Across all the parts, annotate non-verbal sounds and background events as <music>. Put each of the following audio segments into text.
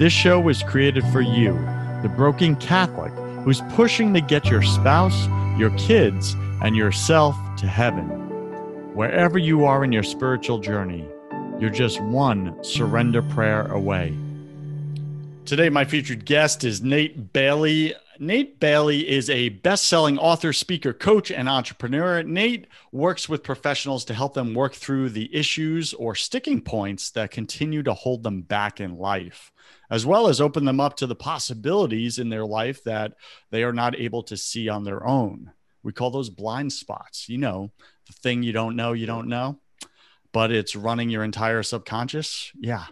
This show was created for you, the broken Catholic who's pushing to get your spouse, your kids, and yourself to heaven. Wherever you are in your spiritual journey, you're just one surrender prayer away. Today, my featured guest is Nate Bailey. Nate Bailey is a best selling author, speaker, coach, and entrepreneur. Nate works with professionals to help them work through the issues or sticking points that continue to hold them back in life as well as open them up to the possibilities in their life that they are not able to see on their own. We call those blind spots. You know, the thing you don't know, you don't know, but it's running your entire subconscious. Yeah.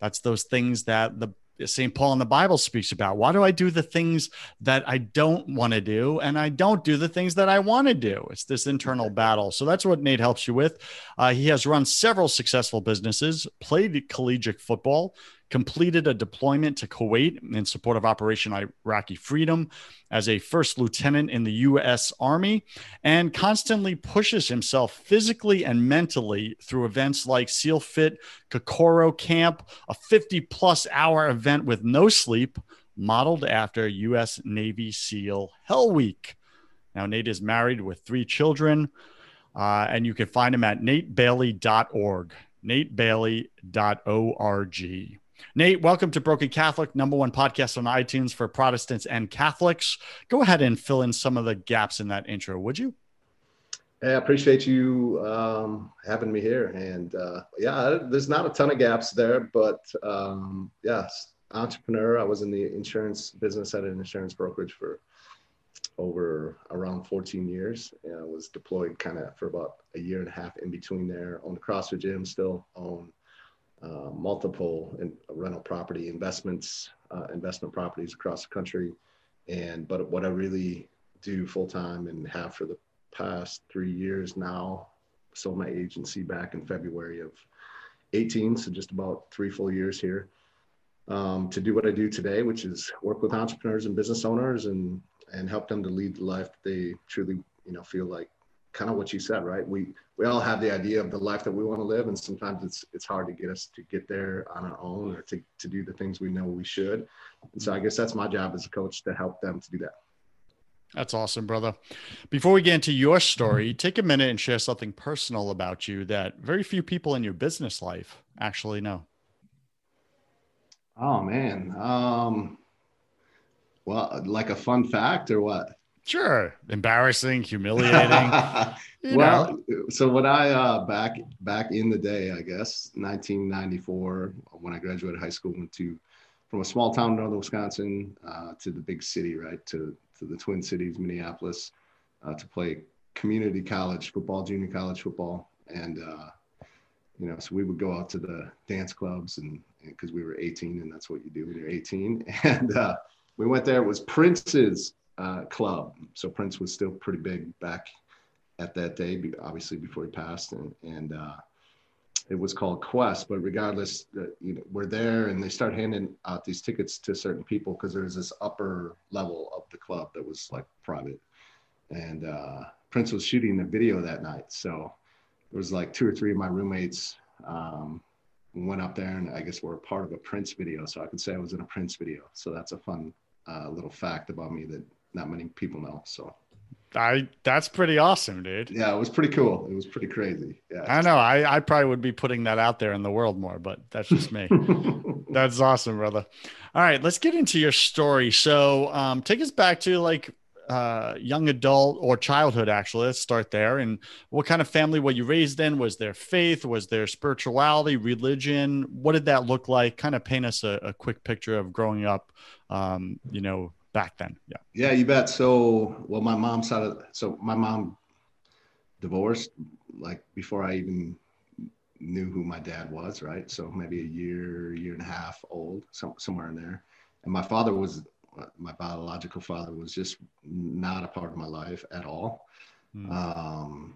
That's those things that the St. Paul in the Bible speaks about. Why do I do the things that I don't want to do and I don't do the things that I want to do? It's this internal battle. So that's what Nate helps you with. Uh, he has run several successful businesses, played collegiate football, completed a deployment to Kuwait in support of Operation Iraqi Freedom as a first lieutenant in the U.S. Army, and constantly pushes himself physically and mentally through events like SEAL Fit Kokoro Camp, a 50 plus hour event with no sleep, modeled after U.S. Navy SEAL Hell Week. Now, Nate is married with three children, uh, and you can find him at natebailey.org. natebailey.org. Nate, welcome to Broken Catholic, number one podcast on iTunes for Protestants and Catholics. Go ahead and fill in some of the gaps in that intro, would you? Hey, I appreciate you um, having me here. And uh, yeah, there's not a ton of gaps there, but um, yes, entrepreneur. I was in the insurance business at an insurance brokerage for over around 14 years. And I was deployed kind of for about a year and a half in between there. Own CrossFit gym, still own uh, multiple in, rental property investments, uh, investment properties across the country. And but what I really do full time and have for the past three years now, sold my agency back in February of 18, so just about three full years here. Um, to do what I do today, which is work with entrepreneurs and business owners and and help them to lead the life they truly you know feel like kind of what you said, right? We we all have the idea of the life that we want to live, and sometimes it's it's hard to get us to get there on our own or to to do the things we know we should. And so I guess that's my job as a coach to help them to do that. That's awesome, brother. Before we get into your story, take a minute and share something personal about you that very few people in your business life actually know. Oh man. Um well, like a fun fact or what? Sure. Embarrassing, humiliating. <laughs> well, know. so when I uh, back back in the day, I guess 1994, when I graduated high school, went to from a small town in northern Wisconsin uh, to the big city, right to to the Twin Cities, Minneapolis, uh, to play community college football, junior college football, and uh, you know, so we would go out to the dance clubs and because we were 18, and that's what you do when you're 18, <laughs> and uh, we went there. It was Prince's uh, club. So Prince was still pretty big back at that day, obviously before he passed, and, and uh, it was called Quest. But regardless, uh, you know, we're there, and they start handing out these tickets to certain people because there's this upper level of the club that was like private, and uh, Prince was shooting a video that night. So it was like two or three of my roommates. Um, went up there and I guess we're part of a Prince video. So I could say I was in a Prince video. So that's a fun uh, little fact about me that not many people know. So I that's pretty awesome, dude. Yeah, it was pretty cool. It was pretty crazy. Yeah. I know. I, I probably would be putting that out there in the world more, but that's just me. <laughs> That's awesome, brother. All right, let's get into your story. So, um, take us back to like uh, young adult or childhood, actually. Let's start there. And what kind of family were you raised in? Was there faith? Was there spirituality, religion? What did that look like? Kind of paint us a, a quick picture of growing up, um, you know, back then. Yeah. Yeah, you bet. So, well, my mom side of, so my mom divorced like before I even knew who my dad was, right? So maybe a year, year and a half old, some, somewhere in there. And my father was my biological father was just not a part of my life at all. Mm. Um,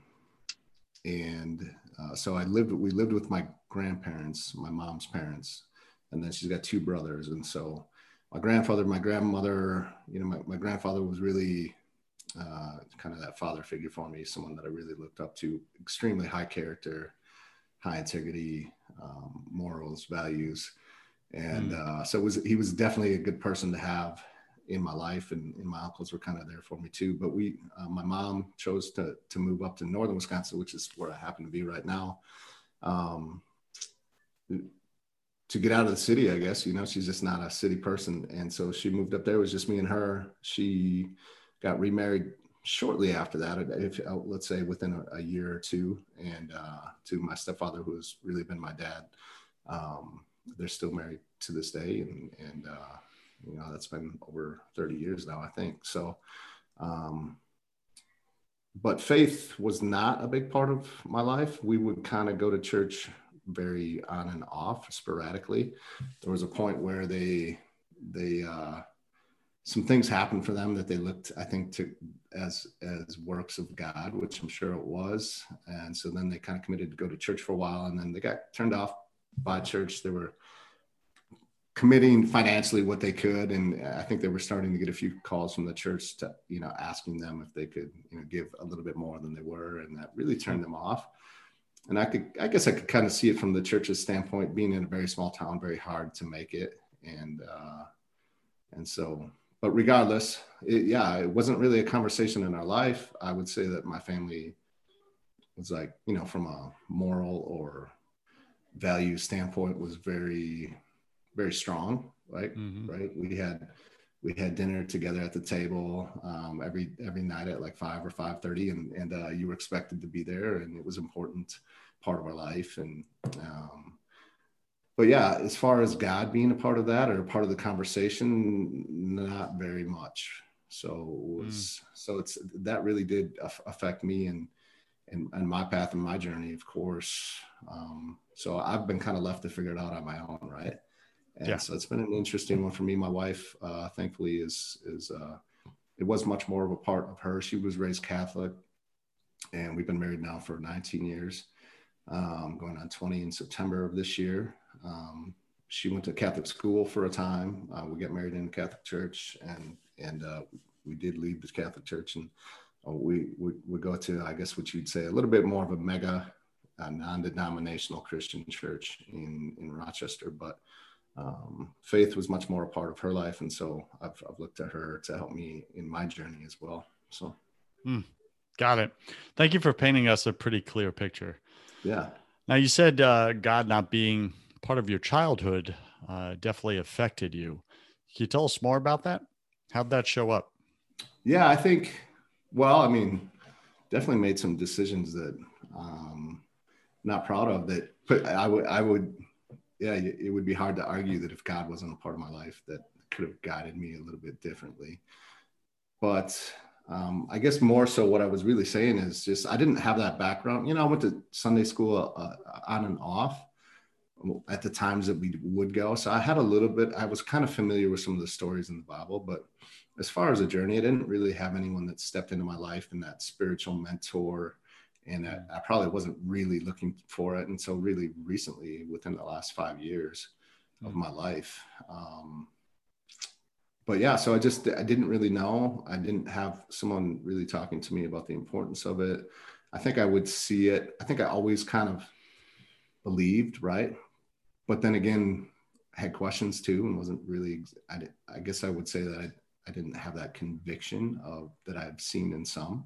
and uh, so I lived, we lived with my grandparents, my mom's parents, and then she's got two brothers. And so my grandfather, my grandmother, you know, my, my grandfather was really uh, kind of that father figure for me, someone that I really looked up to, extremely high character, high integrity, um, morals, values. And mm. uh, so was, he was definitely a good person to have in my life and, and, my uncles were kind of there for me too but we uh, my mom chose to to move up to northern wisconsin which is where i happen to be right now um, to get out of the city i guess you know she's just not a city person. And so she moved up there. It was just me and her. She got remarried shortly after that if uh, let's say within a, a year or two. And uh, to my stepfather who has really been my dad um, they're still married to this day. And and uh, you know that's been over 30 years now i think. So um, but faith was not a big part of my life. We would kind of go to church very on and off sporadically. There was a point where they they uh, some things happened for them that they looked i think to as as works of god which i'm sure it was. And so then they kind of committed to go to church for a while and then they got turned off by church. They were committing financially what they could and i think they were starting to get a few calls from the church to you know asking them if they could you know give a little bit more than they were and that really turned them off and i could i guess i could kind of see it from the church's standpoint being in a very small town very hard to make it and uh and so but regardless it, yeah it wasn't really a conversation in our life i would say that my family was like you know from a moral or value standpoint was very very strong, right? Mm-hmm. Right. We had we had dinner together at the table um, every every night at like five or five thirty, and and uh, you were expected to be there, and it was important part of our life. And um, but yeah, as far as God being a part of that or a part of the conversation, not very much. So was mm. so it's that really did affect me and and, and my path and my journey, of course. Um, so I've been kind of left to figure it out on my own, right? And yeah. so it's been an interesting one for me. My wife, uh, thankfully, is is uh, it was much more of a part of her. She was raised Catholic, and we've been married now for 19 years, um, going on 20 in September of this year. Um, she went to Catholic school for a time. Uh, we got married in the Catholic Church, and and uh, we did leave the Catholic Church, and uh, we we we go to I guess what you'd say a little bit more of a mega uh, non-denominational Christian church in in Rochester, but um, faith was much more a part of her life. And so I've, I've looked at her to help me in my journey as well. So, mm, got it. Thank you for painting us a pretty clear picture. Yeah. Now, you said uh, God not being part of your childhood uh, definitely affected you. Can you tell us more about that? How'd that show up? Yeah, I think, well, I mean, definitely made some decisions that um, not proud of that, but I would, I would, yeah, it would be hard to argue that if God wasn't a part of my life, that could have guided me a little bit differently. But um, I guess more so what I was really saying is just I didn't have that background. You know, I went to Sunday school uh, on and off at the times that we would go. So I had a little bit, I was kind of familiar with some of the stories in the Bible, but as far as a journey, I didn't really have anyone that stepped into my life and that spiritual mentor and I, I, probably wasn't really looking for it until really recently within the last five years of my life. Um, but yeah so i just i didn't really know. I didn't have someone really talking to me about the importance of it. I think i would see it i think i always kind of believed right? But then again had questions too and wasn't really i, I guess i would say that I, I didn't have that conviction of that i've seen in some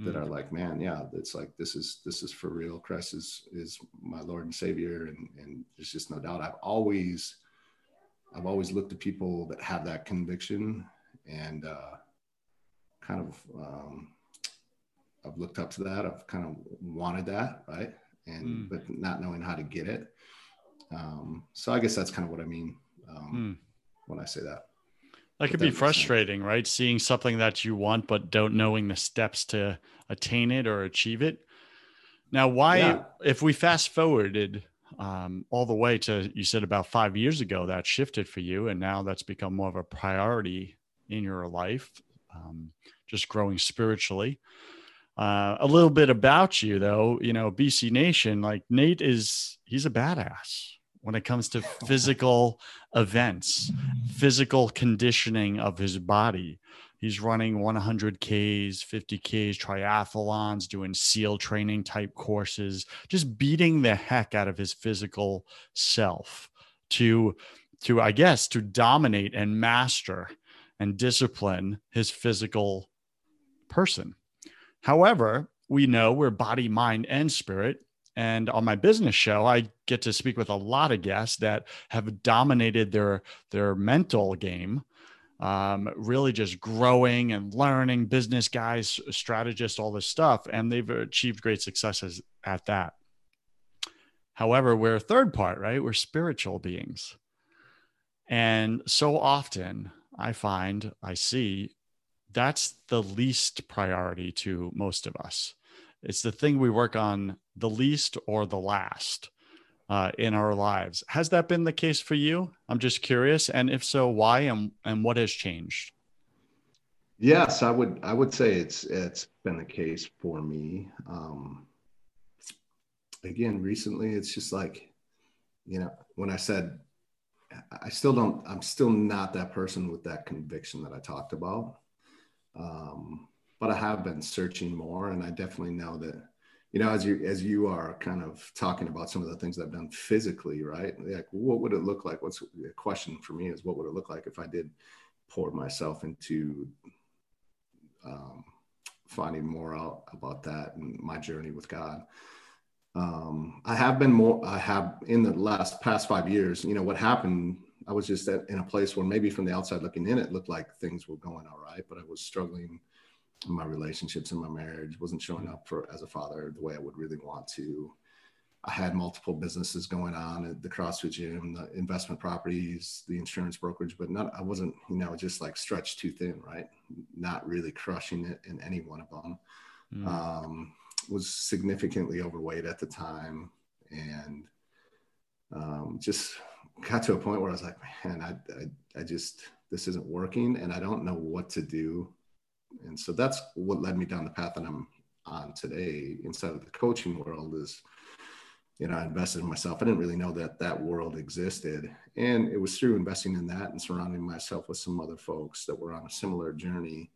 that mm. are like, man, yeah, it's like this is this is for real. Christ is is my Lord and Savior, and and there's just no doubt. I've always I've always looked at people that have that conviction and uh, kind of um, I've looked up to that. I've kind of wanted that, right? And mm. but not knowing how to get it. Um, so I guess that's kind of what I mean um, mm. when I say that. That could be frustrating, right? Seeing something that you want, but don't knowing the steps to attain it or achieve it. Now, why, yeah. if we fast forwarded um, all the way to, you said about five years ago, that shifted for you, and now that's become more of a priority in your life, um, just growing spiritually. Uh, a little bit about you, though, you know, BC Nation, like Nate is, he's a badass when it comes to physical events, physical conditioning of his body. He's running 100Ks, 50Ks, triathlons, doing SEAL training type courses, just beating the heck out of his physical self to, to I guess, to dominate and master and discipline his physical person. However, we know we're body, mind, and spirit. And on my business show, I get to speak with a lot of guests that have dominated their their mental game um, really just growing and learning business guys strategists all this stuff and they've achieved great successes at that. However we're a third part right? We're spiritual beings. And so often i find i see that's the least priority to most of us it's the thing we work on the least or the last uh, in our lives. Has that been the case for you? I'm just curious, and if so, why and and what has changed? Yes, I would I would say it's it's been the case for me. Um, again, recently, it's just like, you know, when I said I still don't, I'm still not that person with that conviction that I talked about. Um, but I have been searching more, and I definitely know that you know, as you as you are kind of talking about some of the things that I've done physically, right? Like, what would it look like? What's the question for me is, what would it look like if I did pour myself into um, finding more out about that and my journey with God? Um, I have been more. I have in the last past five years. You know, what happened? I was just at, in a place where maybe from the outside looking in, it looked like things were going all right, but I was struggling my relationships in my marriage wasn't showing up for as a father the way I would really want to. I had multiple businesses going on at the CrossFit gym, the investment properties, the insurance brokerage, but not I wasn't, you know, just like stretched too thin, right? Not really crushing it in any one of them. Mm. Um, was significantly overweight at the time and um, just got to a point where I was like, man, I, I, I just, this isn't working and I don't know what to do and so that's what led me down the path that I'm on today inside of the coaching world is you know, I invested in myself. I didn't really know that that world existed. And it was through investing in that and surrounding myself with some other folks that were on a similar journey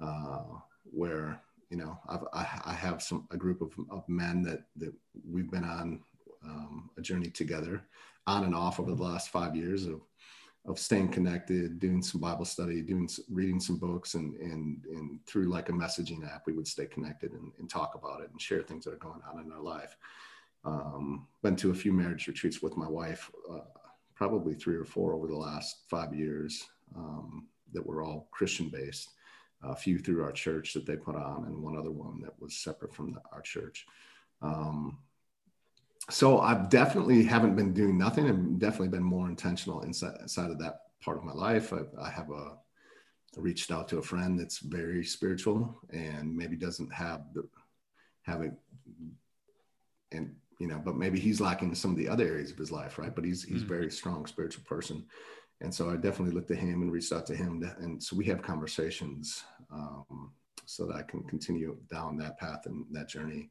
uh, where, you know, I've, I, I have some, a group of, of men that, that we've been on um, a journey together on and off over the last five years of of staying connected, doing some Bible study, doing reading some books, and and and through like a messaging app, we would stay connected and, and talk about it and share things that are going on in our life. Um, been to a few marriage retreats with my wife, uh, probably three or four over the last five years um, that were all Christian based. A few through our church that they put on, and one other one that was separate from the, our church. Um, so I've definitely haven't been doing nothing and definitely been more intentional inside, inside of that part of my life. I, I have a I reached out to a friend that's very spiritual and maybe doesn't have the have it and you know but maybe he's lacking in some of the other areas of his life right but he's he's mm. very strong spiritual person and so i definitely looked at him and reached out to him to, and so we have conversations um, so that i can continue down that path and that journey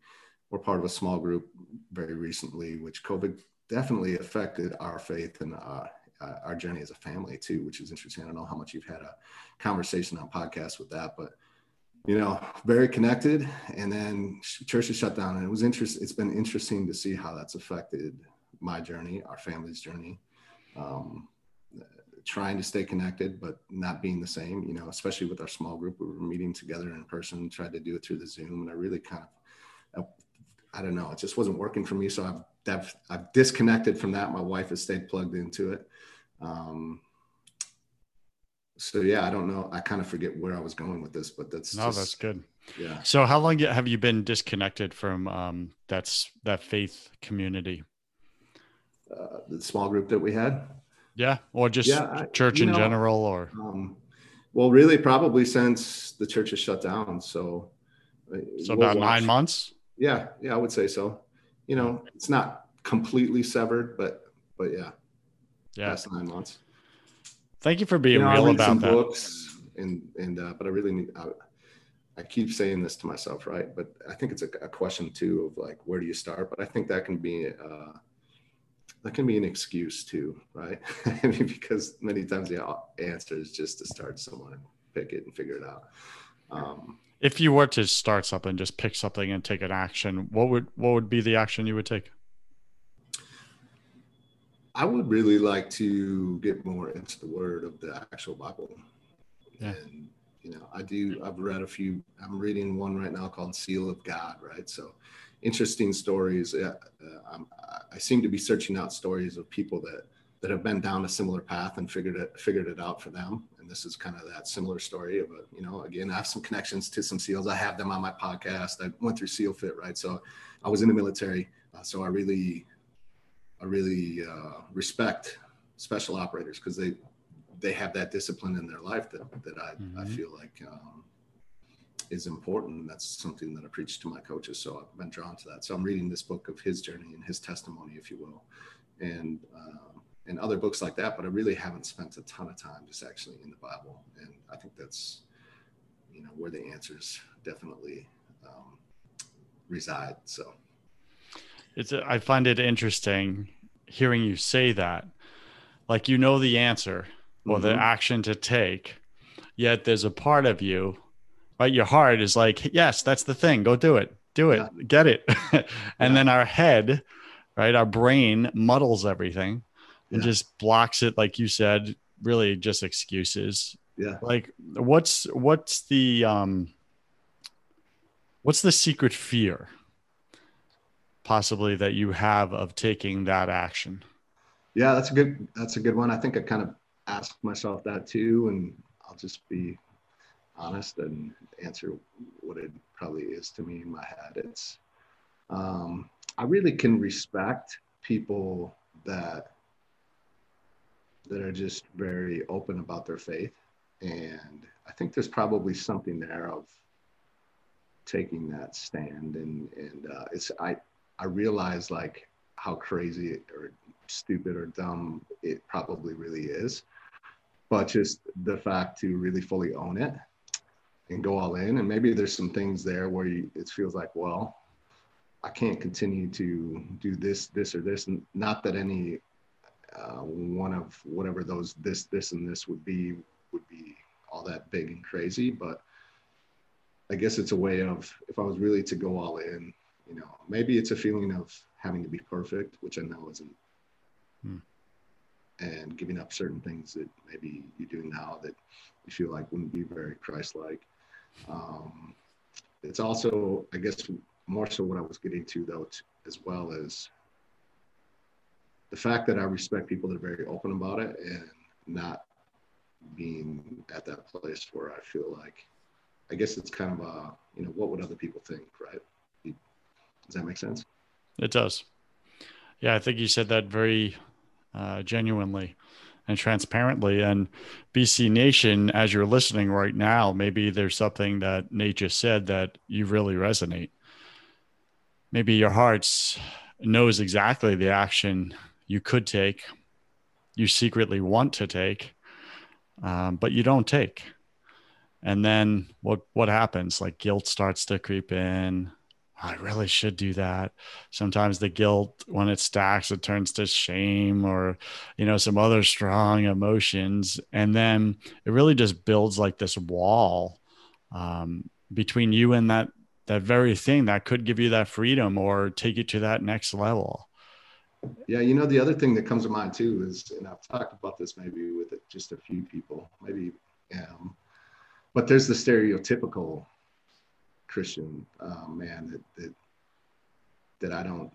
we're part of a small group very recently, which COVID definitely affected our faith and uh, uh, our journey as a family too, which is interesting. I don't know how much you've had a conversation on podcasts with that, but you know, very connected. And then church is shut down, and it was interesting. It's been interesting to see how that's affected my journey, our family's journey. Um, trying to stay connected, but not being the same. You know, especially with our small group, we were meeting together in person, tried to do it through the Zoom, and I really kind of I don't know, it just wasn't working for me. So I've, I've, I've disconnected from that. My wife has stayed plugged into it. Um, so yeah, I don't know. I kind of forget where I was going with this, but that's no, just, that's good. Yeah. So how long have you been disconnected from um, that's that faith community? Uh, the small group that we had. Yeah, or just yeah, church in know, general, or um, well, really, probably since the church has shut down. So, uh, so we'll about watch. nine months. Yeah, yeah, I would say so. You know, it's not completely severed, but but yeah, yeah, past nine months. Thank you for being you know, real about that. Books and and uh, but I really need. I, I keep saying this to myself, right? But I think it's a, a, question too of like, where do you start? But I think that can be uh, that can be an excuse too, right? <laughs> I mean, because many times the answer is just to start somewhere and pick it and figure it out. Um, if you were to start something, just pick something and take an action, what would what would be the action you would take? I would really like to get more into the word of the actual Bible. Yeah. And you know, I do I've read a few I'm reading one right now called Seal of God, right? So interesting stories. Uh, uh, i seem to be searching out stories of people that that have been down a similar path and figured it figured it out for them. And this is kind of that similar story of a, you know, again, I have some connections to some SEALs. I have them on my podcast. I went through SEAL Fit, right? So I was in the military, uh, so I really, I really uh, respect special operators because they they have that discipline in their life that that I, mm-hmm. I feel like um, is important. That's something that I preach to my coaches. So I've been drawn to that. So I'm reading this book of his journey and his testimony, if you will, and uh, and other books like that. But I really haven't spent a ton of time just actually in the Bible, and I think that's you know where the answers definitely um, reside. So it's I find it interesting hearing you say that, like you know the answer or mm-hmm. the action to take, yet there's a part of you right? Your heart is like, yes, that's the thing. Go do it. Do it. Yeah. Get it. <laughs> and yeah. then our head, right? Our brain muddles everything and just blocks it, like you said, really just excuses. Yeah. Like what's what's the um what's the secret fear possibly that you have of taking that action? Yeah, that's a good that's a good one. I think I kind of asked myself that too, and I'll just be honest and answer what it probably is to me in my head. It's um, I really can respect people that that are just very open about their faith, and I think there's probably something there of taking that stand and and uh, it's I I realize like how crazy or stupid or dumb it probably really is but just the fact to really fully own it and go all in. And maybe there's some things there where you, it feels like, well, I can't continue to do this, this, or this. Not that any uh, one of whatever those this, this, and this would be would be all that big and crazy, but I guess it's a way of if I was really to go all in, you know, maybe it's a feeling of having to be perfect, which I know isn't, hmm. and giving up certain things that maybe you do now that you feel like wouldn't be very Christ-like. Um, it's also, I guess, more so what I was getting to though, t- as well as the fact that I respect people that are very open about it and not being at that place where I feel like, I guess it's kind of a, you know, what would other people think, right? Does that make sense? It does. Yeah, I think you said that very uh, genuinely and transparently. And BC Nation, as you're listening right now, maybe there's something that Nate just said that you really resonate. Maybe your heart knows exactly the action you could take, you secretly want to take, um, but you don't take. And then what what happens? Like guilt starts to creep in, I really should do that. Sometimes the guilt, when it stacks, it turns to shame or, you know, some other strong emotions. And then it really just builds like this wall um, between you and that, that very thing that could give you that freedom or take you to that next level. Yeah, you know, the other thing that comes to mind too is, and I've talked about this maybe with just a few people, maybe, um, but there's the stereotypical Christian uh, man that, that that I don't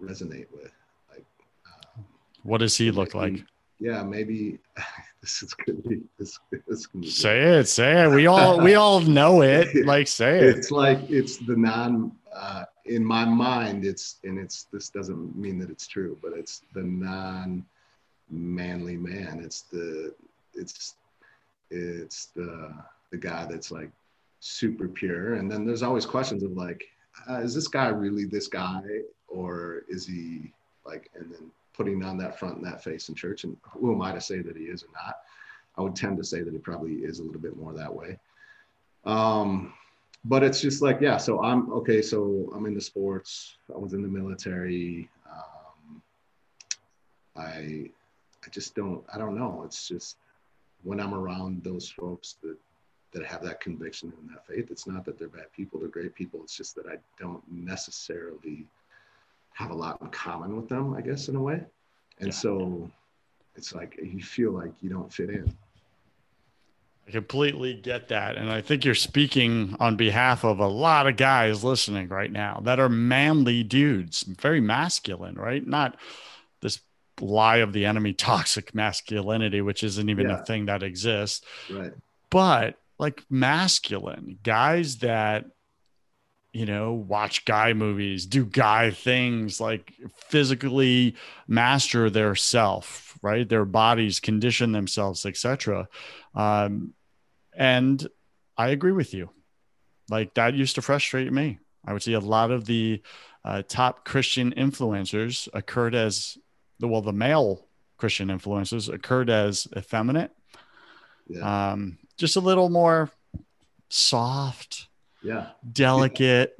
resonate with. Like, um, what does he look maybe, like? Yeah, maybe <laughs> this is gonna be this, this gonna be say it, say it. We all we all know it. <laughs> Like say it. It's like it's the non uh, in my mind. It's and it's this doesn't mean that it's true, but it's the non manly man. It's the it's it's the the guy that's like super pure. And then there's always questions of like, uh, is this guy really this guy, or is he like? And then putting on that front and that face in church. And who am I to say that he is or not? I would tend to say that he probably is a little bit more that way. Um, but it's just like, yeah, so I'm okay. So I'm into sports. I was in the military. Um, I, I just don't, I don't know. It's just when I'm around those folks that, that have that conviction and that faith, it's not that they're bad people, they're great people. It's just that I don't necessarily have a lot in common with them, I guess, in a way. And yeah. so it's like you feel like you don't fit in. I completely get that. And I think you're speaking on behalf of a lot of guys listening right now that are manly dudes, very masculine, right? Not this lie of the enemy, <laughs> toxic masculinity, which isn't even yeah. a thing that exists. Right. But like masculine guys that you know, watch guy movies, do guy things, like physically master their self, right? Their bodies condition themselves, etc. Um, and I agree with you. Like that used to frustrate me. I would see a lot of the uh, top Christian influencers occurred as the well, the male Christian influencers occurred as effeminate, yeah. um, just a little more soft yeah delicate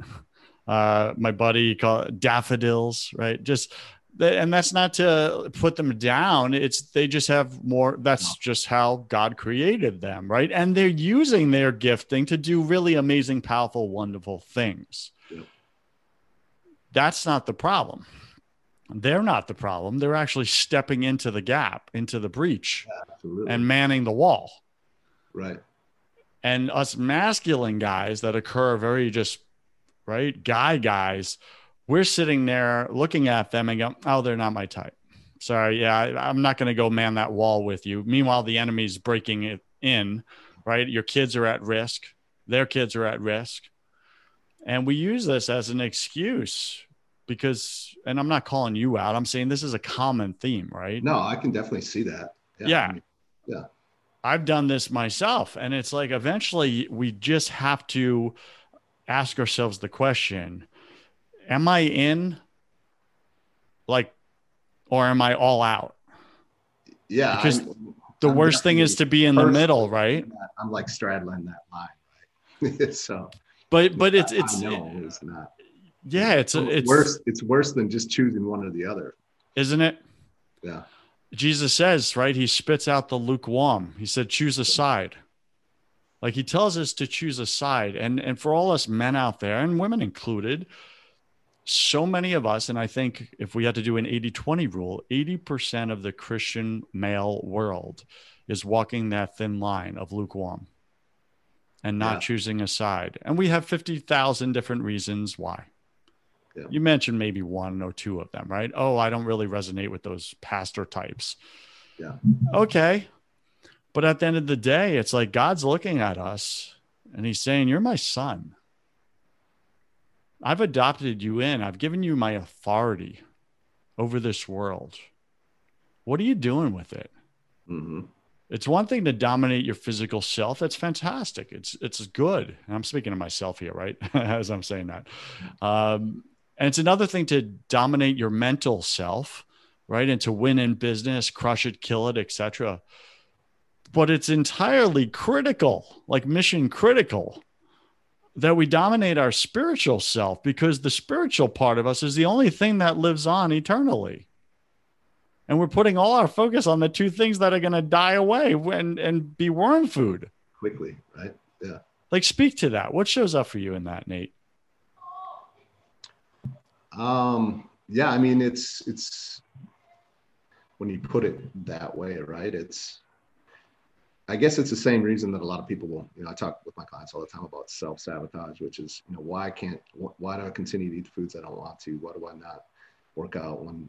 uh my buddy called daffodils right just and that's not to put them down. It's they just have more that's just how god created them right? And they're using their gifting to do really amazing powerful wonderful things. Yeah. that's not the problem. They're not the problem. They're actually stepping into the gap into the breach and manning the wall. Right. And us masculine guys that occur very just right guy guys we're sitting there looking at them and go oh they're not my type. Sorry yeah I, i'm not going to go man that wall with you. Meanwhile the enemy's breaking it in right? Your kids are at risk. Their kids are at risk. And we use this as an excuse because and i'm not calling you out. I'm saying this is a common theme right? No i can definitely see that. Yeah. Yeah, yeah. I've done this myself. And it's like eventually we just have to ask ourselves the question Am I in? Like, or am I all out? Yeah. Because I'm, the I'm worst thing is to be in the middle, right? I'm like straddling that line, right? <laughs> so, but, but it's, it's, no, it's not. Yeah. It's, it's worse. It's worse than just choosing one or the other. Isn't it? Yeah. Jesus says, right? He spits out the lukewarm. He said, choose a side. Like he tells us to choose a side. And, and for all us men out there, and women included, so many of us, and I think if we had to do an 80 20 rule, 80% of the Christian male world is walking that thin line of lukewarm and not yeah. choosing a side. And we have 50,000 different reasons why. Yeah. You mentioned maybe one or two of them, right? Oh, I don't really resonate with those pastor types. Yeah. Okay. But at the end of the day, it's like God's looking at us and he's saying, You're my son. I've adopted you in, I've given you my authority over this world. What are you doing with it? Mm-hmm. It's one thing to dominate your physical self. That's fantastic. It's it's good. And I'm speaking to myself here, right? <laughs> As I'm saying that. Um, and it's another thing to dominate your mental self, right? And to win in business, crush it, kill it, etc. But it's entirely critical, like mission critical, that we dominate our spiritual self because the spiritual part of us is the only thing that lives on eternally. And we're putting all our focus on the two things that are going to die away and, and be worm food quickly, right? Yeah. Like, speak to that. What shows up for you in that, Nate? Um, yeah, I mean, it's it's when you put it that way, right? It's I guess it's the same reason that a lot of people will, you know, I talk with my clients all the time about self sabotage, which is, you know, why can't, why do I continue to eat the foods I don't want to? Why do I not work out when,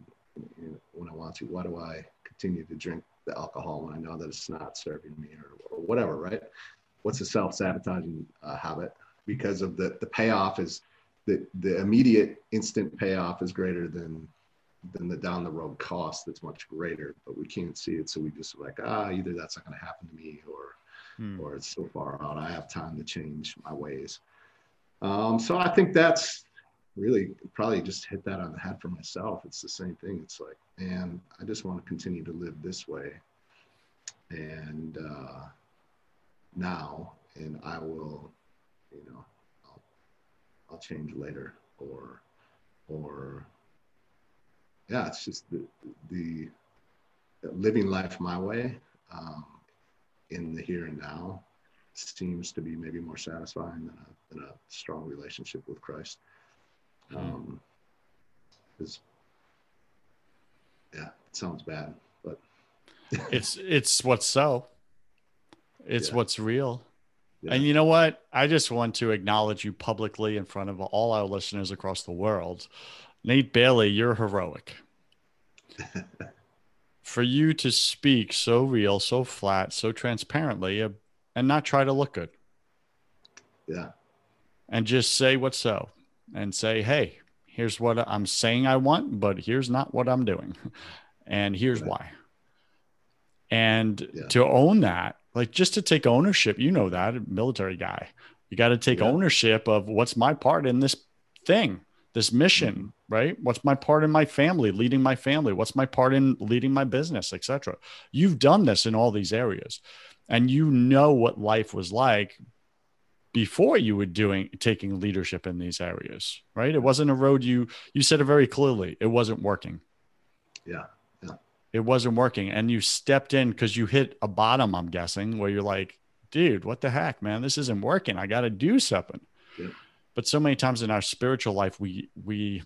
you know, when I want to? Why do I continue to drink the alcohol when I know that it's not serving me or, or whatever, right? What's a self-sabotaging uh, habit? Because of the the payoff is the the immediate instant payoff is greater than than the down the road cost that's much greater, but we can't see it. So we just like, ah, either that's not going to happen to me or, hmm. or it's so far out. I have time to change my ways. Um, so I think that's really probably just hit that on the head for myself. It's the same thing. It's like, man, I just want to continue to live this way. And uh, now, and I will, you know, I'll, I'll change later or, or yeah, it's just the, the living life my way um, in the here and now seems to be maybe more satisfying than a, than a strong relationship with Christ. Hmm. Um, because, yeah, it sounds bad, but <laughs> it's it's what's so. It's yeah. what's real. Yeah. And you know what? I just want to acknowledge you publicly in front of all our listeners across the world Nate Bailey, you're heroic. <laughs> For you to speak so real, so flat, so transparently, uh, and not try to look good. Yeah. And just say what's so and say, hey, here's what I'm saying I want, but here's not what I'm doing. <laughs> And here's right. why. And yeah. to own that, like just to take ownership, you know that military guy. You got to take yeah. ownership of what's my part in this thing this mission mm-hmm. right? What's my part in my family leading my family? What's my part in leading my business etc you've done this in all these areas and you know what life was like before you were doing taking leadership in these areas right? It wasn't a road you you said it very clearly it wasn't working. Yeah yeah. It wasn't working and you stepped in because you hit a bottom i'm guessing where you're like dude what the heck man? This isn't working. I got to do something. Yeah but so many times in our spiritual life we we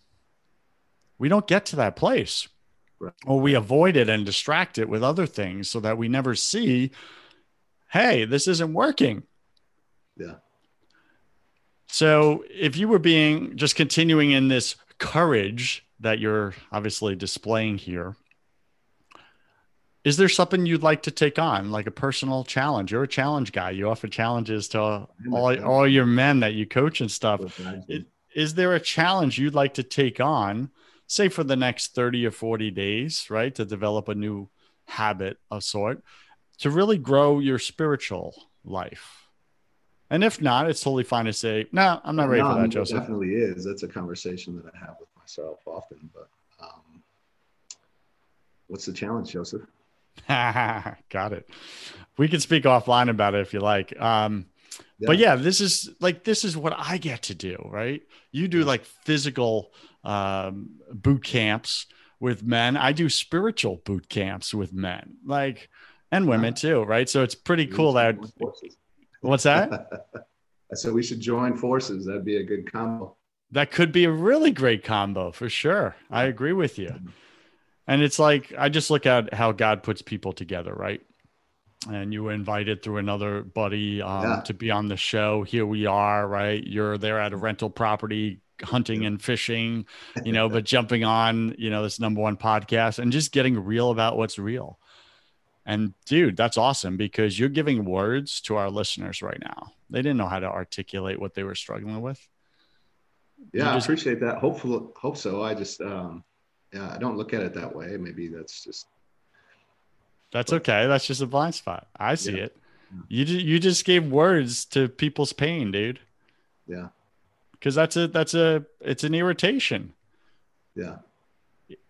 we don't get to that place. Right. or we avoid it and distract it with other things so that we never see hey this isn't working. Yeah. So if you were being just continuing in this courage that you're obviously displaying here is there something you'd like to take on, like a personal challenge? You're a challenge guy. You offer challenges to all, all your men that you coach and stuff. Is there a challenge you'd like to take on, say for the next 30 or 40 days, right? To develop a new habit of sort to really grow your spiritual life? And if not, it's totally fine to say, no, nah, I'm not ready no, for that, Joseph. definitely is. That's a conversation that I have with myself often. But um, what's the challenge, Joseph? <laughs> Got it. We can speak offline about it if you like. Um, yeah. But yeah, this is like this is what I get to do, right? You do like physical um, boot camps with men. I do spiritual boot camps with men, like and women too, right? So it's pretty cool that. What's that? <laughs> I said we should join forces. That'd be a good combo. That could be a really great combo for sure. I agree with you. And it's like I just look at how God puts people together, right? And you were invited through another buddy um, yeah. to be on the show. Here we are, right? You're there at a rental property, hunting and fishing, you know, <laughs> but jumping on, you know, this number one podcast and just getting real about what's real. And dude, that's awesome because you're giving words to our listeners right now. They didn't know how to articulate what they were struggling with. Yeah, just, I appreciate that. Hopefully, hope so. I just, um, yeah, I don't look at it that way. Maybe that's just. That's but, okay. That's just a blind spot. I see yeah. it. You you just gave words to people's pain, dude. Yeah. Because that's a that's a it's an irritation. Yeah.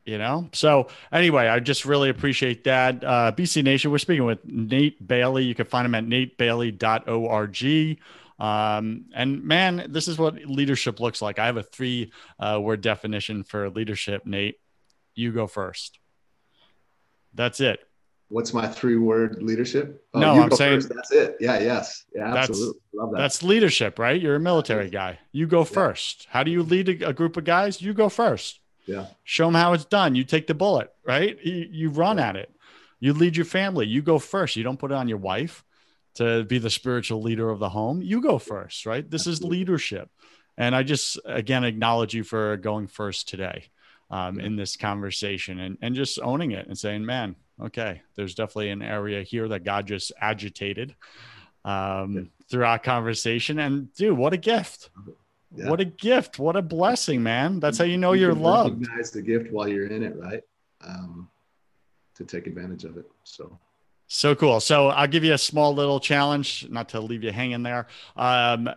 You know. So anyway, I just really appreciate that. Uh, BC Nation. We're speaking with Nate Bailey. You can find him at natebailey.org. Um, and man, this is what leadership looks like. I have a three uh, word definition for leadership, Nate you go first. That's it. What's my three word leadership? Oh, no, I'm saying first. that's it. Yeah, yes. Yeah, absolutely. Love that. That's leadership, right? You're a military guy. You go first. How do you lead a, a, group of guys? You go first. Yeah. Show them how it's done. You take the bullet, right? You, you run yeah. at it. You lead your family. You go first. You don't put it on your wife to be the spiritual leader of the home. You go first, right? This absolutely. is leadership. And I just, again, acknowledge you for going first today um, in this conversation and, and just owning it and saying, man, Okay. There's definitely an area here that God just agitated um, yeah. through our conversation. And dude, what a gift. Yeah. What a gift. What a blessing, man. That's how you know you are loved. Recognize the gift while you're in it, right? Um, to take advantage of it. So so cool. So I'll give you a small little challenge, not to leave you hanging there. Um,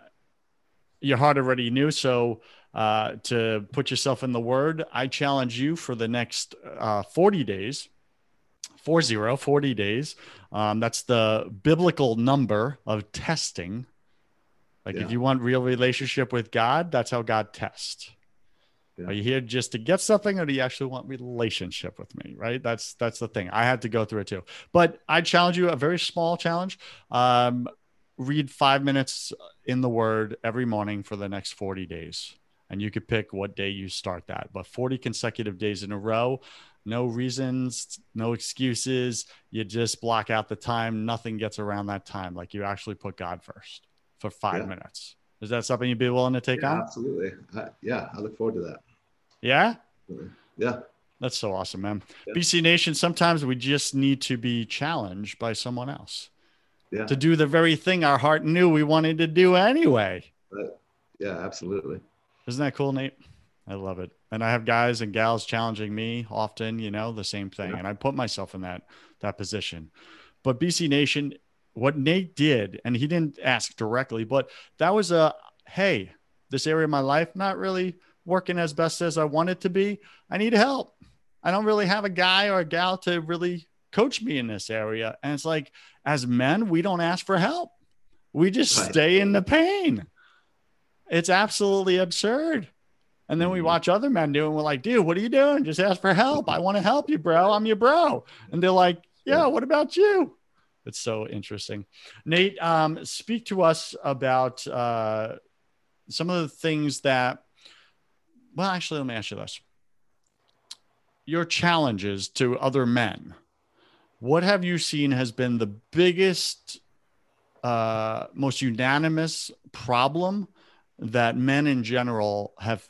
your heart already knew. So uh, to put yourself in the word, I challenge you for the next uh, 40 days, 40, 40 days. Um, that's the biblical number of testing. Like yeah. if you want real relationship with God, that's how God tests. Yeah. Are you here just to get something, or do you actually want relationship with me? Right. That's that's the thing. I had to go through it too. But I challenge you a very small challenge. Um, read five minutes in the Word every morning for the next forty days, and you could pick what day you start that. But forty consecutive days in a row. No reasons, no excuses. You just block out the time. Nothing gets around that time. Like you actually put God first for five yeah. minutes. Is that something you'd be willing to take yeah, on? Absolutely. Uh, yeah, I look forward to that. Yeah. Yeah. That's so awesome, man. Yeah. BC Nation, sometimes we just need to be challenged by someone else yeah. to do the very thing our heart knew we wanted to do anyway. But, yeah, absolutely. Isn't that cool, Nate? I love it. And I have guys and gals challenging me often, you know, the same thing. Yeah. And I put myself in that that position. But BC Nation, what Nate did, and he didn't ask directly, but that was a hey, this area of my life not really working as best as I want it to be. I need help. I don't really have a guy or a gal to really coach me in this area. And it's like, as men, we don't ask for help. We just right. stay in the pain. It's absolutely absurd. And then we mm-hmm. watch other men do, and we're like, dude, what are you doing? Just ask for help. I want to help you, bro. I'm your bro. And they're like, yeah, what about you? It's so interesting. Nate, um, speak to us about uh, some of the things that, well, actually, let me ask you this. Your challenges to other men, what have you seen has been the biggest, uh, most unanimous problem that men in general have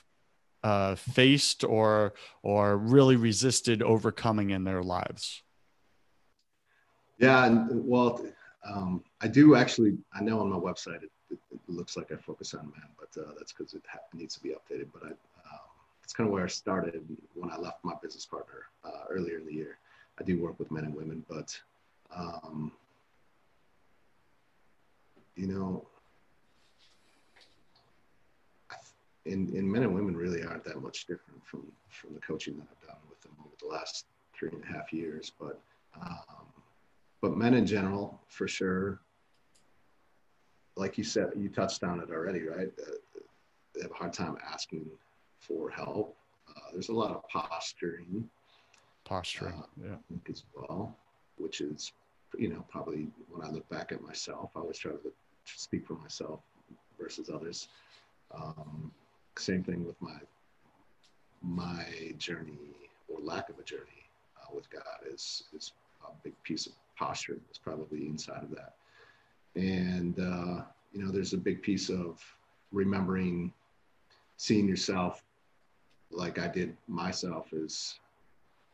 uh, faced or or really resisted overcoming in their lives? Yeah, and well, um, I do actually. I know on my website it, it, it looks like I focus on men, but uh, that's because it ha- needs to be updated. But I, um, it's kind of where I started when I left my business partner uh, earlier in the year. I do work with men and women, but um, you know, in, in men and women really aren't that much different from from the coaching that I've done with them over the last three and a half years. But um, but men in general, for sure, like you said, you touched on it already, right? Uh, they have a hard time asking for help. Uh, there's a lot of posturing. Posturing, uh, yeah. As well, which is, you know, probably when I look back at myself, I always try to speak for myself versus others. Um, same thing with my my journey or lack of a journey uh, with God is is a big piece of posture is probably inside of that. And, uh, you know, there's a big piece of remembering seeing yourself like I did myself as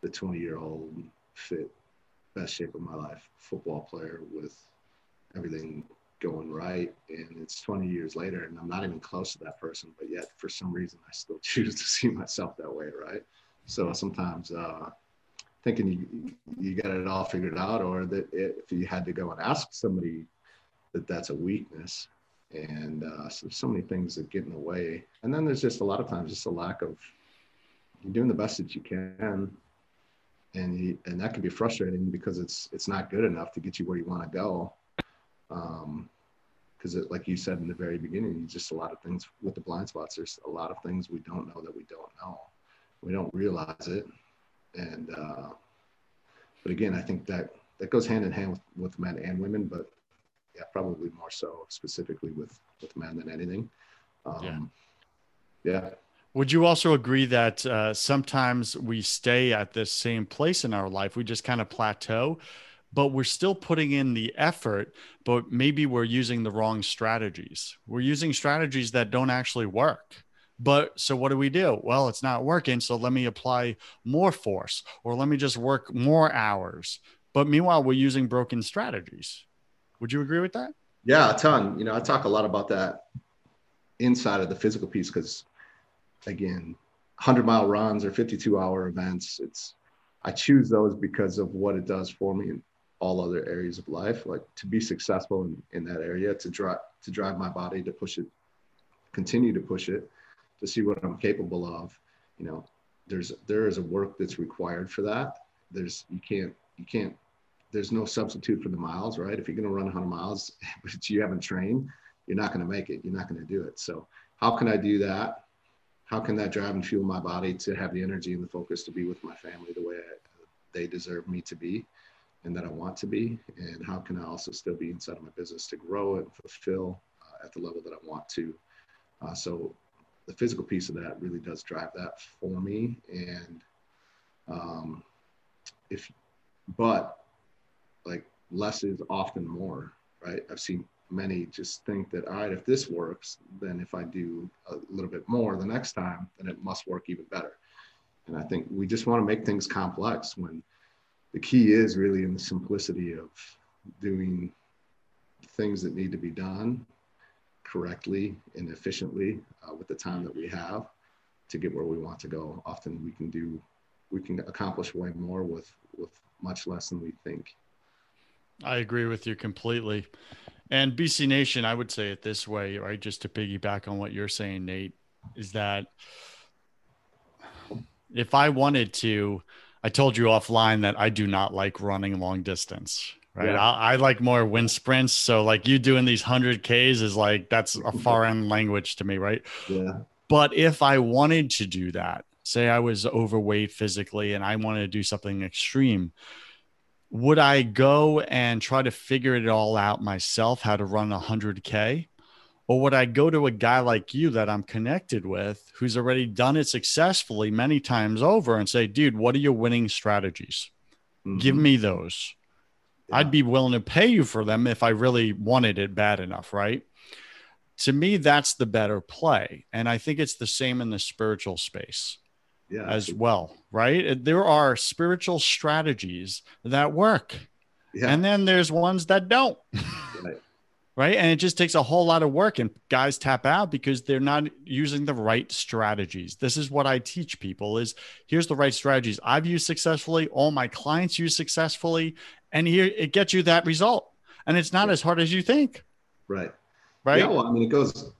the 20 year old fit, best shape of my life football player with everything going right. And it's 20 years later, and I'm not even close to that person, but yet for some reason I still <laughs> choose to see myself that way, right? So sometimes uh, thinking you you got it all figured out, or that if you had to go and ask somebody that that's a weakness, and uh, so so many things that get in the way. And then there's just a lot of times just a lack of you're doing the best that you can, and you, and that can be frustrating because it's it's not good enough to get you where you want to go. Um, because like you said in the very beginning, just a lot of things with the blind spots. There's a lot of things we don't know that we don't know. We don't realize it, and uh, but again, I think that that goes hand in hand with, with men and women, but yeah, probably more so specifically with with men than anything. Um, yeah. yeah. Would you also agree that uh, sometimes we stay at this same place in our life? We just kind of plateau, but we're still putting in the effort, but maybe we're using the wrong strategies. We're using strategies that don't actually work But so what do we do? Well, it's not working. So let me apply more force or let me just work more hours. But meanwhile, we're using broken strategies. Would you agree with that? Yeah, a ton. You know, I talk a lot about that inside of the physical piece because, again, 100 mile runs or 52 hour events, it's, I choose those because of what it does for me all other areas of life. Like to be successful in, in that area, to drive, to drive my body, to push it, continue to push it, to see what I'm capable of. You know, there's, there is a work that's required for that. There's, you can't, you can't there's no substitute for the miles, right? If you're going to run 100 miles, <laughs> but you haven't trained, you're not going to make it. You're not going to do it. So, how can I do that? How can that drive and fuel my body to have the energy and the focus to be with my family the way I, they deserve me to be and that I want to be? And how can I also still be inside of my business to grow and fulfill uh, at the level that I want to? Uh, so, the physical piece of that really does drive that for me. And um, if, but like less is often more, right? I've seen many just think that, all right, if this works, then if I do a little bit more the next time, then it must work even better. And I think we just want to make things complex when the key is really in the simplicity of doing things that need to be done correctly and efficiently uh, with the time that we have to get where we want to go. Often we can do, we can accomplish way more with with much less than we think. I agree with you completely. And BC Nation, I would say it this way, right? Just to piggyback on what you're saying, Nate, is that if I wanted to, I told you offline that I do not like running long distance, right? Yeah. I, I, like more wind sprints. So, like you doing these 100Ks is like, that's a <laughs> foreign language to me, right? Yeah. But if I wanted to do that, say I was overweight physically and I wanted to do something extreme, would I go and try to figure it all out myself, how to run a 100K? Or would I go to a guy like you that I'm connected with who's already done it successfully many times over and say, dude, what are your winning strategies? Mm-hmm. Give me those. Yeah. I'd be willing to pay you for them if I really wanted it bad enough, right? To me, that's the better play. And I think it's the same in the spiritual space yeah, as well, right? There are spiritual strategies that work. Yeah. And then there's ones that don't. <laughs> Right. Right. And it just takes a whole lot of work and guys tap out because they're not using the right strategies. This is what I teach people is here's the right strategies I've used successfully, all my clients use successfully, and here it gets you that result. And it's not as hard as you think. Right. Right. Yeah, well, I mean, it goes,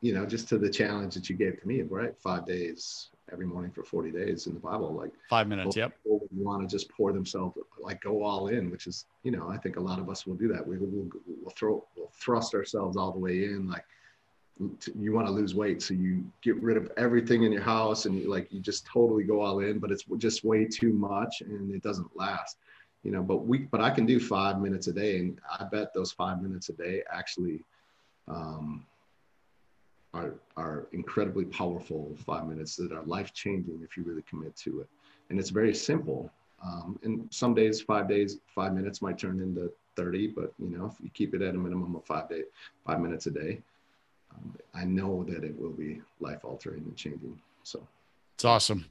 you know, just to the challenge that you gave to me, right? Five days, every morning for 40 days in the Bible. Like five minutes. Yep. Want to just pour themselves, like go all in, which is, you know, I think a lot of us will do that. We will we'll throw, we'll thrust ourselves all the way in. Like you want to lose weight. So you get rid of everything in your house and you, like, you just totally go all in, but it's just way too much and it doesn't last, you know, but we, but I can do five minutes a day. And I bet those five minutes a day actually, um, are, are incredibly powerful five minutes that are life changing if you really commit to it. And it's very simple. Um, and some days, five days, five minutes might turn into 30, but you know, if you keep it at a minimum of five day, five minutes a day, um, I know that it will be life altering and changing. So it's awesome.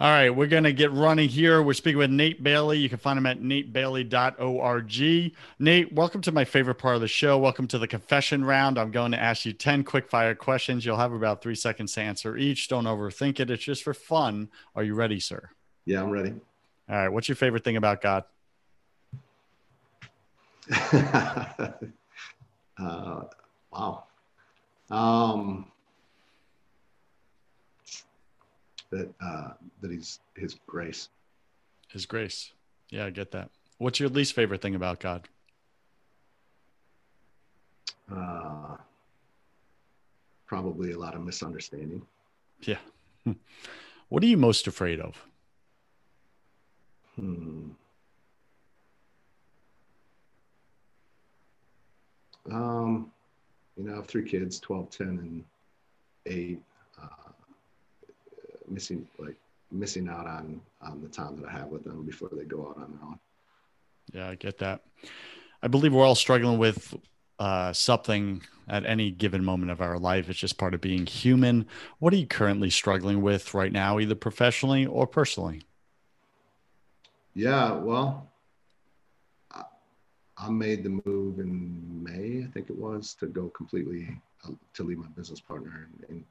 All right, we're going to get running here. We're speaking with Nate Bailey. You can find him at natebailey.org. Nate, welcome to my favorite part of the show. Welcome to the confession round. I'm going to ask you 10 quick fire questions. You'll have about three seconds to answer each. Don't overthink it, it's just for fun. Are you ready, sir? Yeah, I'm ready. All right, what's your favorite thing about God? <laughs> uh, wow. Um, that uh, that he's his grace. His grace. Yeah, I get that. What's your least favorite thing about God? Uh, probably a lot of misunderstanding. Yeah. <laughs> What are you most afraid of? Hmm. Um, you know, I have three kids, 12, 10, and 8 missing like missing out on the time that I have with them before they go out on their own. Yeah, I get that. I believe we're all struggling with uh, something at any given moment of our life. It's just part of being human. What are you currently struggling with right now, either professionally or personally? Yeah, well, I, I made the move in May, I think it was, to go completely uh, to leave my business partner and, and,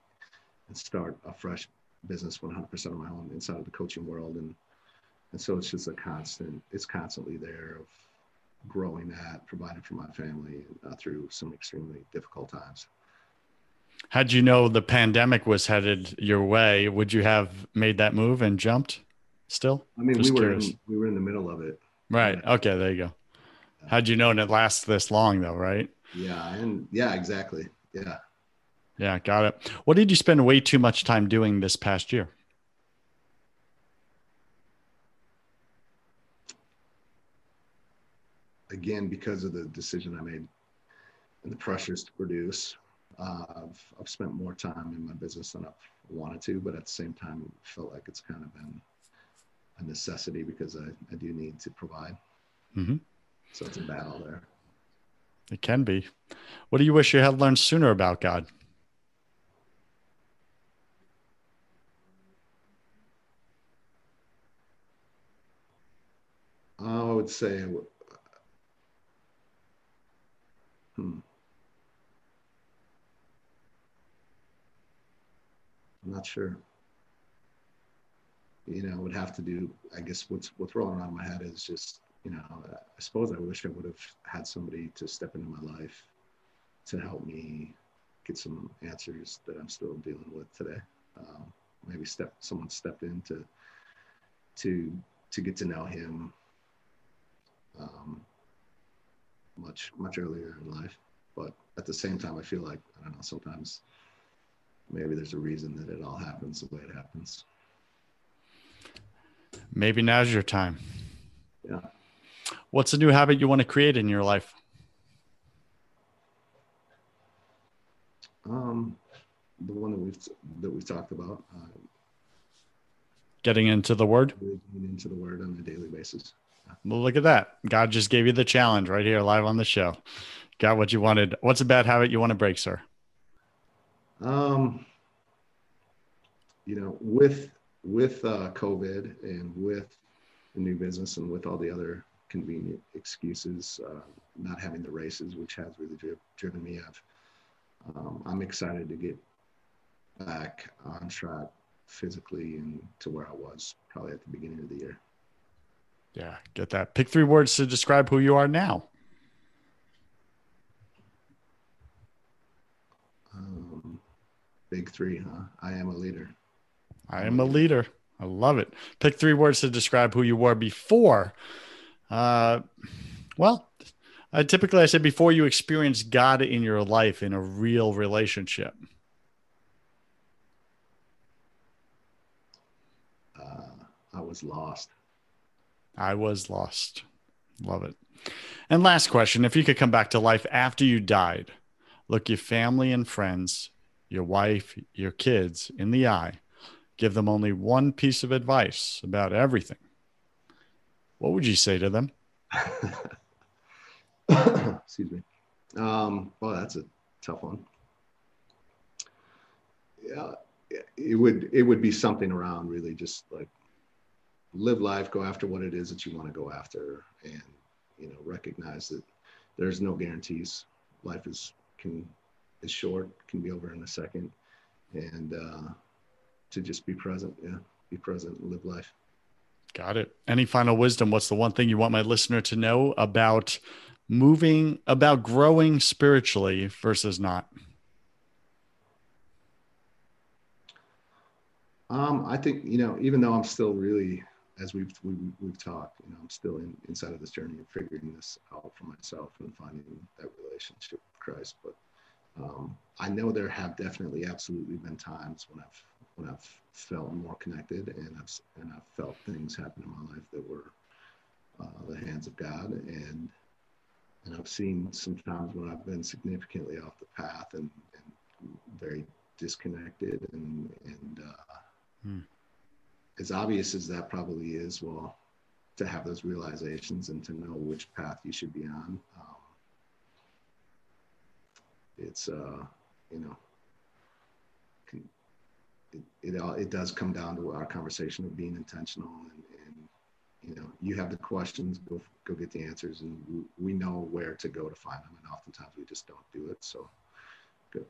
and start a fresh business 100% of my own inside of the coaching world. And and so it's just a constant. It's constantly there of growing that, providing for my family uh, through some extremely difficult times. Had you know the pandemic was headed your way, would you have made that move and jumped still? I mean, Just we were, in, we were in the middle of it. Right. Okay. There you go. Had you known it lasts this long though, right? Yeah. And yeah, exactly. Yeah. Yeah. Got it. What did you spend way too much time doing this past year? again, because of the decision I made and the pressures to produce, uh, I've, I've spent more time in my business than I've wanted to, but at the same time, felt like it's kind of been a necessity because I, I do need to provide. Mm-hmm. So it's a battle there. It can be. What do you wish you had learned sooner about God? I would say Hmm. I'm not sure. You know, would have to do. I guess what's what's rolling around my head is just, you know, I suppose I wish I would have had somebody to step into my life to help me get some answers that I'm still dealing with today. Um, maybe step someone stepped in to to to get to know him um, much much earlier in life. But at the same time, I feel like I don't know. Sometimes maybe there's a reason that it all happens the way it happens. Maybe now's your time. Yeah. What's a new habit you want to create in your life? Um, the one that we've that we've talked about. Uh, Getting into the word. Into the word on a daily basis. Well, look at that. God just gave you the challenge right here live on the show. Got what you wanted. What's a bad habit you want to break, sir? Um, you know, with with uh, COVID and with the new business and with all the other convenient excuses, uh, not having the races, which has really dri- driven me. I've, um, I'm excited to get back on track physically and to where I was probably at the beginning of the year. Yeah, get that. Pick three words to describe who you are now. Um, big three, huh? I am a leader. I am a leader. I love it. Pick three words to describe who you were before. Uh, well, I typically I say before you experienced God in your life in a real relationship. Uh, I was lost. I was lost. Love it. And last question if you could come back to life after you died, look your family and friends, your wife, your kids in the eye, give them only one piece of advice about everything, what would you say to them? <coughs> Excuse me. Um, well, that's a tough one. Yeah, it would it would be something around really just like live life, go after what it is that you want to go after, and you know recognize that there's no guarantees. Life is can is short, can be over in a second, and uh, to just be present, yeah, be present and live life. Got it. Any final wisdom? What's the one thing you want my listener to know about moving, about growing spiritually versus not? Um, I think you know, even though I'm still really as we've we, have we have talked, you know, I'm still in, inside of this journey of figuring this out for myself and finding that relationship with Christ. But um, I know there have definitely, absolutely been times when I've when I've felt more connected and I've and I've felt things happen in my life that were uh, the hands of God and and I've seen some times when I've been significantly off the path and, and very disconnected and and uh, hmm as obvious as that probably is, well, to have those realizations and to know which path you should be on. Um, it's uh, you know, can, it, it it does come down to our conversation of being intentional and, and you know you have the questions go go get the answers and we, we know where to go to find them and oftentimes we just don't do it so go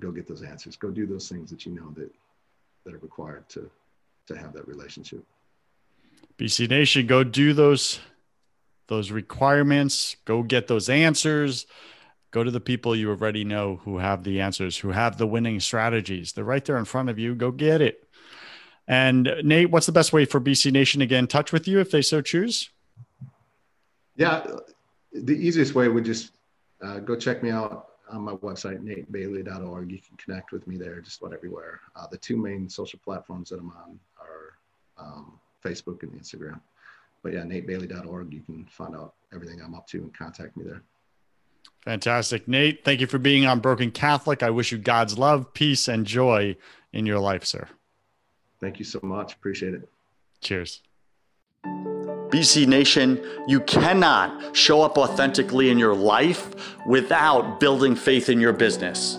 go get those answers go do those things that you know that that are required to to have that relationship bc nation go do those those requirements go get those answers go to the people you already know who have the answers who have the winning strategies they're right there in front of you go get it and Nate, what's the best way for BC Nation to get in touch with you if they so choose? Yeah, the easiest way would just uh, go check me out on my website, natebailey.org. You can connect with me there just about everywhere. Uh, the two main social platforms that I'm on are um, Facebook and Instagram. But yeah, natebailey.org. You can find out everything I'm up to and contact me there. Fantastic. Nate, thank you for being on Broken Catholic. I wish you God's love, peace, and joy in your life, sir. Thank you so much. Appreciate it. Cheers. BC Nation, you cannot show up authentically in your life without building faith in your business.